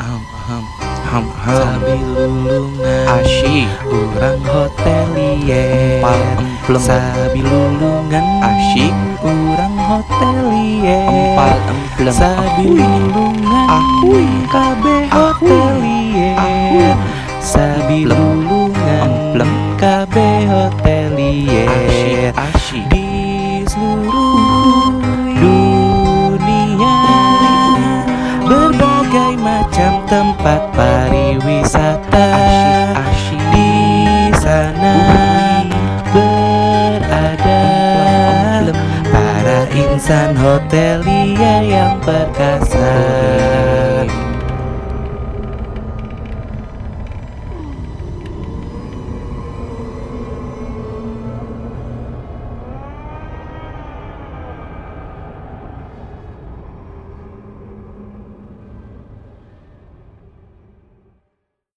Ham ham ham ham. Sabilulungan Asyik. Urang hotelier Pal emplem Sabilulungan Asyik Urang hotelier Empal emplem Sabilulungan Ahui Kabe hotelier Sabilulungan Emplem Kabe hotelier Asyik Di seluruh dunia Berbagai macam tempat pariwisata. Di sana insan hotelier yang perkasa